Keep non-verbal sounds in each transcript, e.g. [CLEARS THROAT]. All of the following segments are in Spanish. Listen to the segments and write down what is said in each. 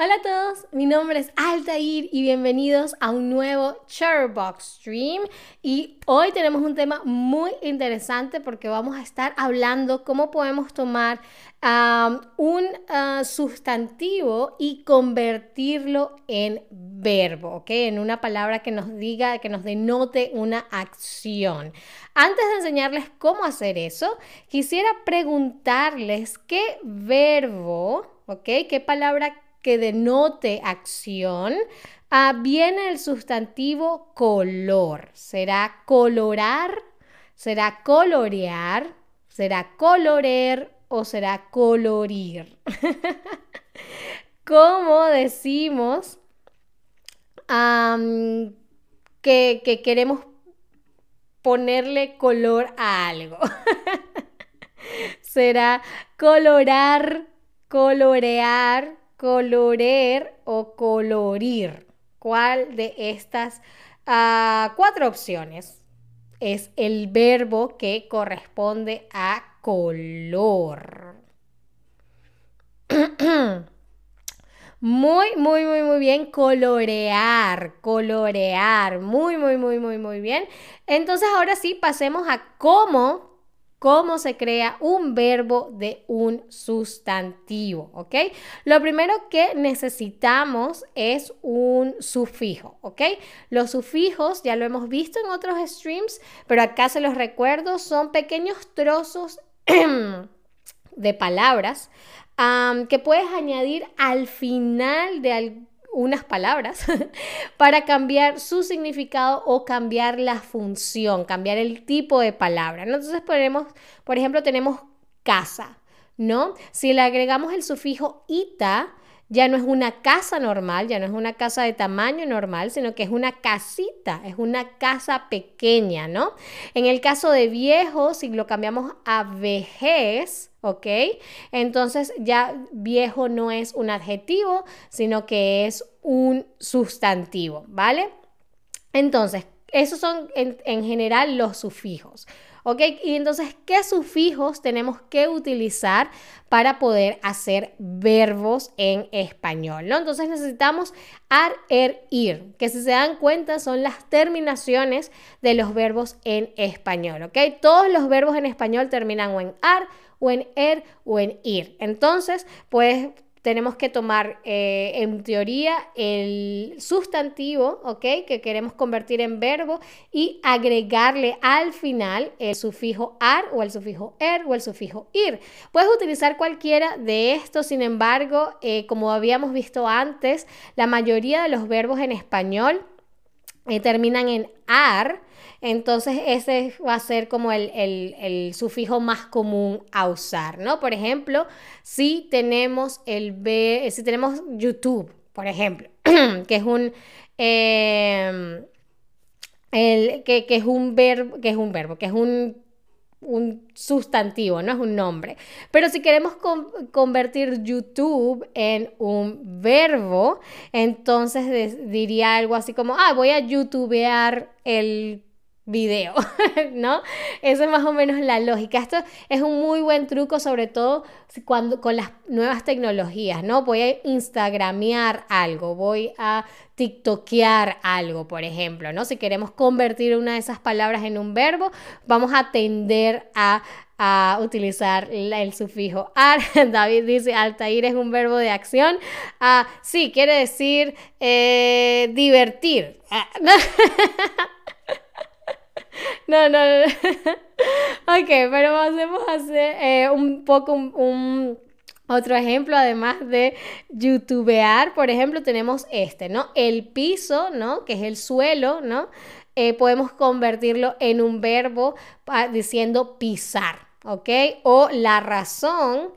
Hola a todos, mi nombre es Altair y bienvenidos a un nuevo Charbox Stream. Y hoy tenemos un tema muy interesante porque vamos a estar hablando cómo podemos tomar un ah, sustantivo y convertirlo en verbo, ¿ok? En una palabra que nos diga, que nos denote una acción. Antes de enseñarles cómo hacer eso, quisiera preguntarles qué verbo, ¿ok? ¿Qué palabra que denote acción, ah, viene el sustantivo color. Será colorar, será colorear, será colorer o será colorir. [LAUGHS] ¿Cómo decimos que, que queremos ponerle color a algo? [LAUGHS] será colorar, colorear, colorer o colorir. ¿Cuál de estas ah, cuatro opciones es el verbo que corresponde a color? [CLEARS THROAT] Muy, muy, muy, muy bien. Colorear, colorear. Muy, muy, muy, muy, muy bien. Entonces ahora sí, pasemos a cómo cómo se crea un verbo de un sustantivo, ¿ok? Lo primero que necesitamos es un sufijo, ¿ok? Los sufijos ya lo hemos visto en otros streams, pero acá se los recuerdo, son pequeños trozos [CLEARS THROAT] de palabras que puedes añadir al final de, unas palabras [LAUGHS] para cambiar su significado o cambiar la función, cambiar el tipo de palabra. Entonces ponemos, por ejemplo, tenemos casa, ¿no? Si le agregamos el sufijo ita, ya no es una casa normal, ya no es una casa de tamaño normal, sino que es una casita, es una casa pequeña, ¿no? En el caso de viejo, si lo cambiamos a vejez, ¿ok? Entonces ya viejo no es un adjetivo, sino que es un sustantivo, ¿vale? Entonces, esos son en, en general los sufijos. ¿Ok? Y entonces, ¿qué sufijos tenemos que utilizar para poder hacer verbos en español? Entonces necesitamos ar, er, ir, que si se dan cuenta son las terminaciones de los verbos en español. ¿Ok? Todos los verbos en español terminan o en ar, o en er, o en ir. Entonces, pues tenemos que tomar eh, en teoría el sustantivo, ¿ok? Que queremos convertir en verbo y agregarle al final el sufijo ar o el sufijo er o el sufijo ir. Puedes utilizar cualquiera de estos, sin embargo, eh, como habíamos visto antes, la mayoría de los verbos en español eh, terminan en ar entonces ese va a ser como el, sufijo más común a usar, ¿no? Por ejemplo, si tenemos el si tenemos YouTube, por ejemplo, [CLEARS THROAT] que es un em, que, es un verbo, que es un verbo, que es un un sustantivo, no es un nombre. Pero si queremos convertir YouTube en un verbo, entonces diría algo así como, ah, voy a youtubear el video, [LAUGHS] ¿no? Esa es más o menos la lógica. Esto es un muy buen truco, sobre todo cuando, con las nuevas tecnologías, ¿no? Voy a instagramear algo, voy a tiktokear algo, por ejemplo, ¿no? Si queremos convertir una de esas palabras en un verbo, vamos a tender a, utilizar el sufijo ar. [LAUGHS] David dice, Altair es un verbo de acción. Ah, sí, quiere decir eh, divertir. Ah, [LAUGHS] [LAUGHS] no, no. [LAUGHS] ok, pero vamos a hacer eh, un poco un, otro ejemplo, además de youtubear, por ejemplo, tenemos este, ¿no? El piso, ¿no? Que es el suelo, ¿no? Eh, podemos convertirlo en un verbo diciendo pisar, ¿ok? O la razón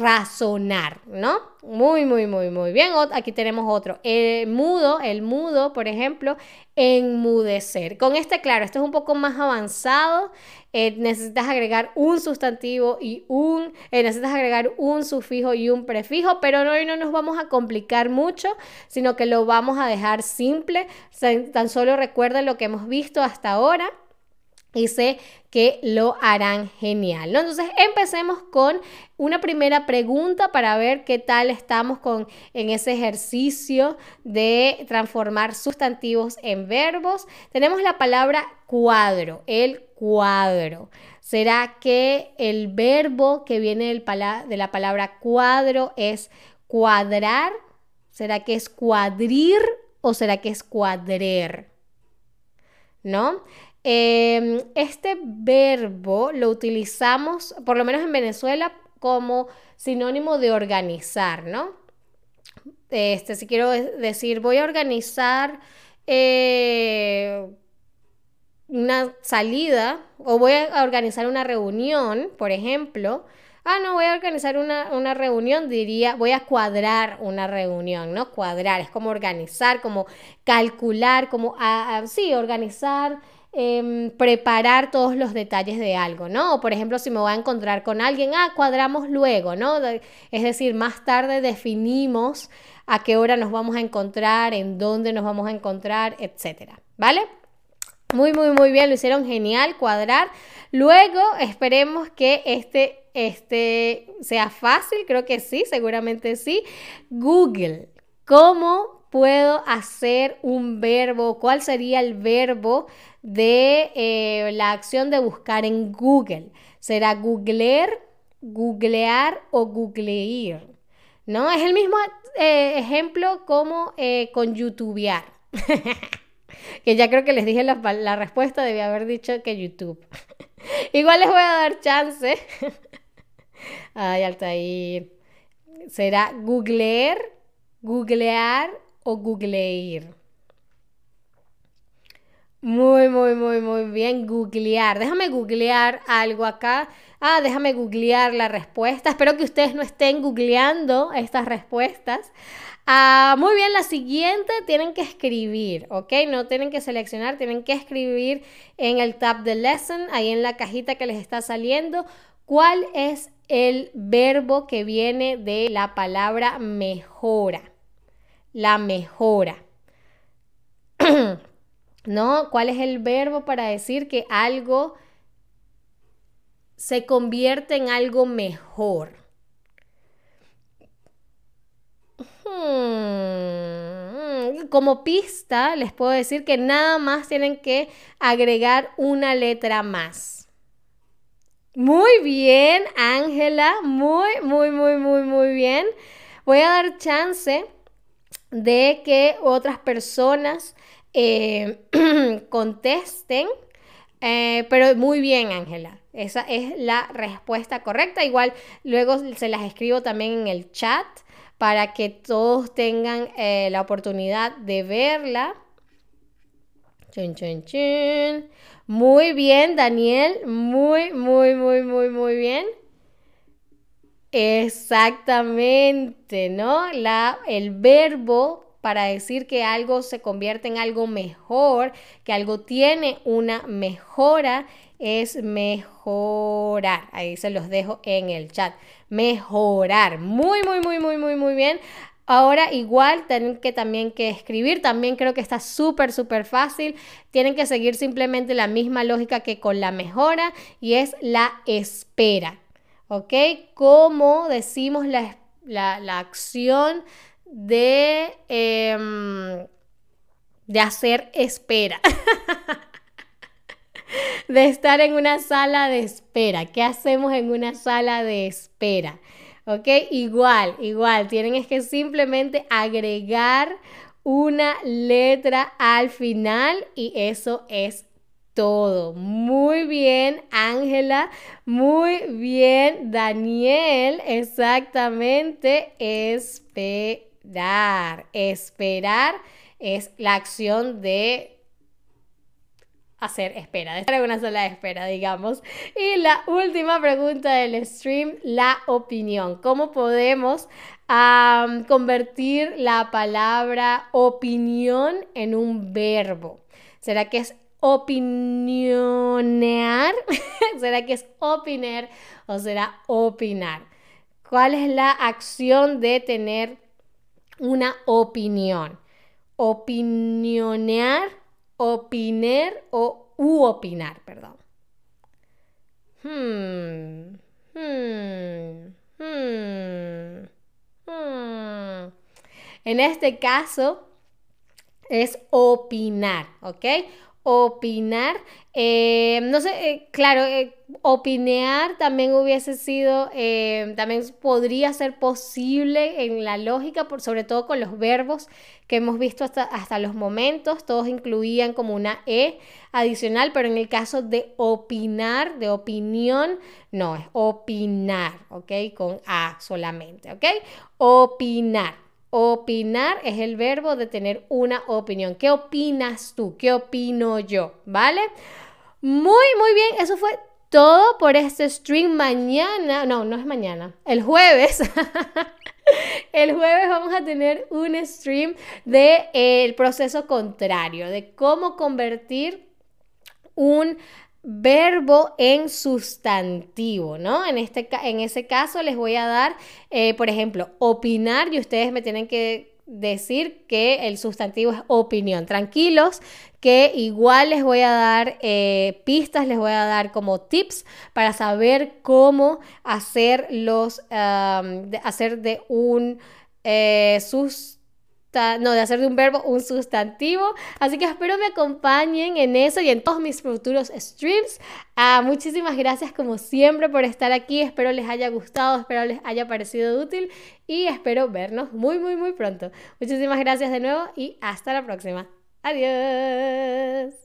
razonar, ¿no? Muy, muy, muy, muy bien. Aquí tenemos otro. El mudo, el mudo, por ejemplo, enmudecer. Con este, claro, esto es un poco más avanzado. Eh, necesitas agregar un sustantivo y un, eh, necesitas agregar un sufijo y un prefijo, pero hoy no nos vamos a complicar mucho, sino que lo vamos a dejar simple. Tan solo recuerda lo que hemos visto hasta ahora. Y sé que lo harán genial. Entonces empecemos con una primera pregunta para ver qué tal estamos con, en ese ejercicio de transformar sustantivos en verbos. Tenemos la palabra cuadro, el cuadro. ¿Será que el verbo que viene del de la palabra cuadro es cuadrar? ¿Será que es cuadrir o será que es cuadrer? ¿No? Em, este verbo lo utilizamos, por lo menos en Venezuela, como sinónimo de organizar, ¿no? Este, si quiero decir, voy a organizar eh, una salida o voy a organizar una reunión, por ejemplo. Ah, no, voy a organizar una, reunión, diría, voy a cuadrar una reunión, ¿no? Cuadrar, es como organizar, como calcular, como, sí, organizar Em, preparar todos los detalles de algo, ¿no? O por ejemplo, si me voy a encontrar con alguien, ah, cuadramos luego, ¿no? Es decir, más tarde definimos a qué hora nos vamos a encontrar, en dónde nos vamos a encontrar, etcétera, ¿vale? Muy, muy, muy bien, lo hicieron genial, cuadrar. Luego esperemos que este, este sea fácil, creo que sí, seguramente sí. Google, ¿cómo puedo hacer un verbo? ¿Cuál sería el verbo de eh, la acción de buscar en Google. ¿Será googlear, googlear o googlear? ¿No? Es el mismo eh, ejemplo como eh, con youtubear. [LAUGHS] que ya creo que les dije la, la respuesta, debía haber dicho que YouTube. [LAUGHS] Igual les voy a dar chance. [LAUGHS] Ay, Altair. ¿Será googlear, googlear o googlear? Muy, muy, muy, muy bien. Googlear. Déjame googlear algo acá. Ah, déjame googlear la respuesta. Espero que ustedes no estén googleando estas respuestas. Ah, muy bien, la siguiente tienen que escribir, ¿ok? No tienen que seleccionar, tienen que escribir en el tab de lesson, ahí en la cajita que les está saliendo, cuál es el verbo que viene de la palabra mejora. La mejora. [CLEARS THROAT] ¿no? ¿Cuál es el verbo para decir que algo se convierte en algo mejor? Hmm, como pista, les puedo decir que nada más tienen que agregar una letra más. Muy bien, Ángela, muy, muy, muy, muy, muy bien. Voy a dar chance de que otras personas eh, [CLEARS THROAT] contesten. Eh, pero muy bien, Ángela. Esa es la respuesta correcta. Igual luego se las escribo también en el chat para que todos tengan eh, la oportunidad de verla. Muy bien, Daniel. Muy, muy, muy, muy, muy bien. Exactamente, ¿no? La, el verbo para decir que algo se convierte en algo mejor, que algo tiene una mejora, es mejorar. Ahí se los dejo en el chat. Mejorar. Muy, muy, muy, muy, muy, muy bien. Ahora igual tienen que también que escribir, también creo que está súper, súper fácil. Tienen que seguir simplemente la misma lógica que con la mejora y es la espera. ¿Ok? ¿Cómo decimos la, la, la acción de, em, de hacer espera. [LAUGHS] de estar en una sala de espera. ¿Qué hacemos en una sala de espera? ¿Ok? Igual, igual. Tienen que simplemente agregar una letra al final y eso es todo. Muy bien, Ángela. Muy bien, Daniel. Exactamente. Espera esperar. Esperar es la acción de hacer espera, de estar en una sola espera, digamos. Y la última pregunta del stream, la opinión. ¿Cómo podemos convertir la palabra opinión en un verbo? ¿Será que es opinionear? [LAUGHS] ¿Será que es opinar o será opinar? ¿Cuál es la acción de tener una opinión. Opinionear, opinar o u opinar, perdón. Hmm. Hmm. Hmm. Hmm. En este caso es opinar, ¿ok? Opinar, eh, no sé, eh, claro, eh, opinear también hubiese sido, también podría ser posible en la lógica, por, sobre todo con los verbos que hemos visto hasta, hasta los momentos, todos incluían como una E adicional, pero en el caso de opinar, de opinión, no, es opinar, ¿ok? Con A solamente, ¿ok? Opinar. Opinar es el verbo de tener una opinión. ¿Qué opinas tú? ¿Qué opino yo? ¿Vale? Muy, muy bien. Eso fue todo por este stream mañana. No, no es mañana. El jueves. [LAUGHS] El jueves vamos a tener un stream del de, el proceso contrario, de cómo convertir un verbo en sustantivo, ¿no? En, este, en ese caso les voy a dar, eh, por ejemplo, opinar y ustedes me tienen que decir que el sustantivo es opinión. Tranquilos, que igual les voy a dar eh, pistas, les voy a dar como tips para saber cómo hacer los, hacer de un eh, no, de hacer de un verbo un sustantivo. Así que espero me acompañen en eso y en todos mis futuros streams. Ah, muchísimas gracias como siempre por estar aquí. Espero les haya gustado, espero les haya parecido útil y espero vernos muy, muy, muy pronto. Muchísimas gracias de nuevo y hasta la próxima. Adiós.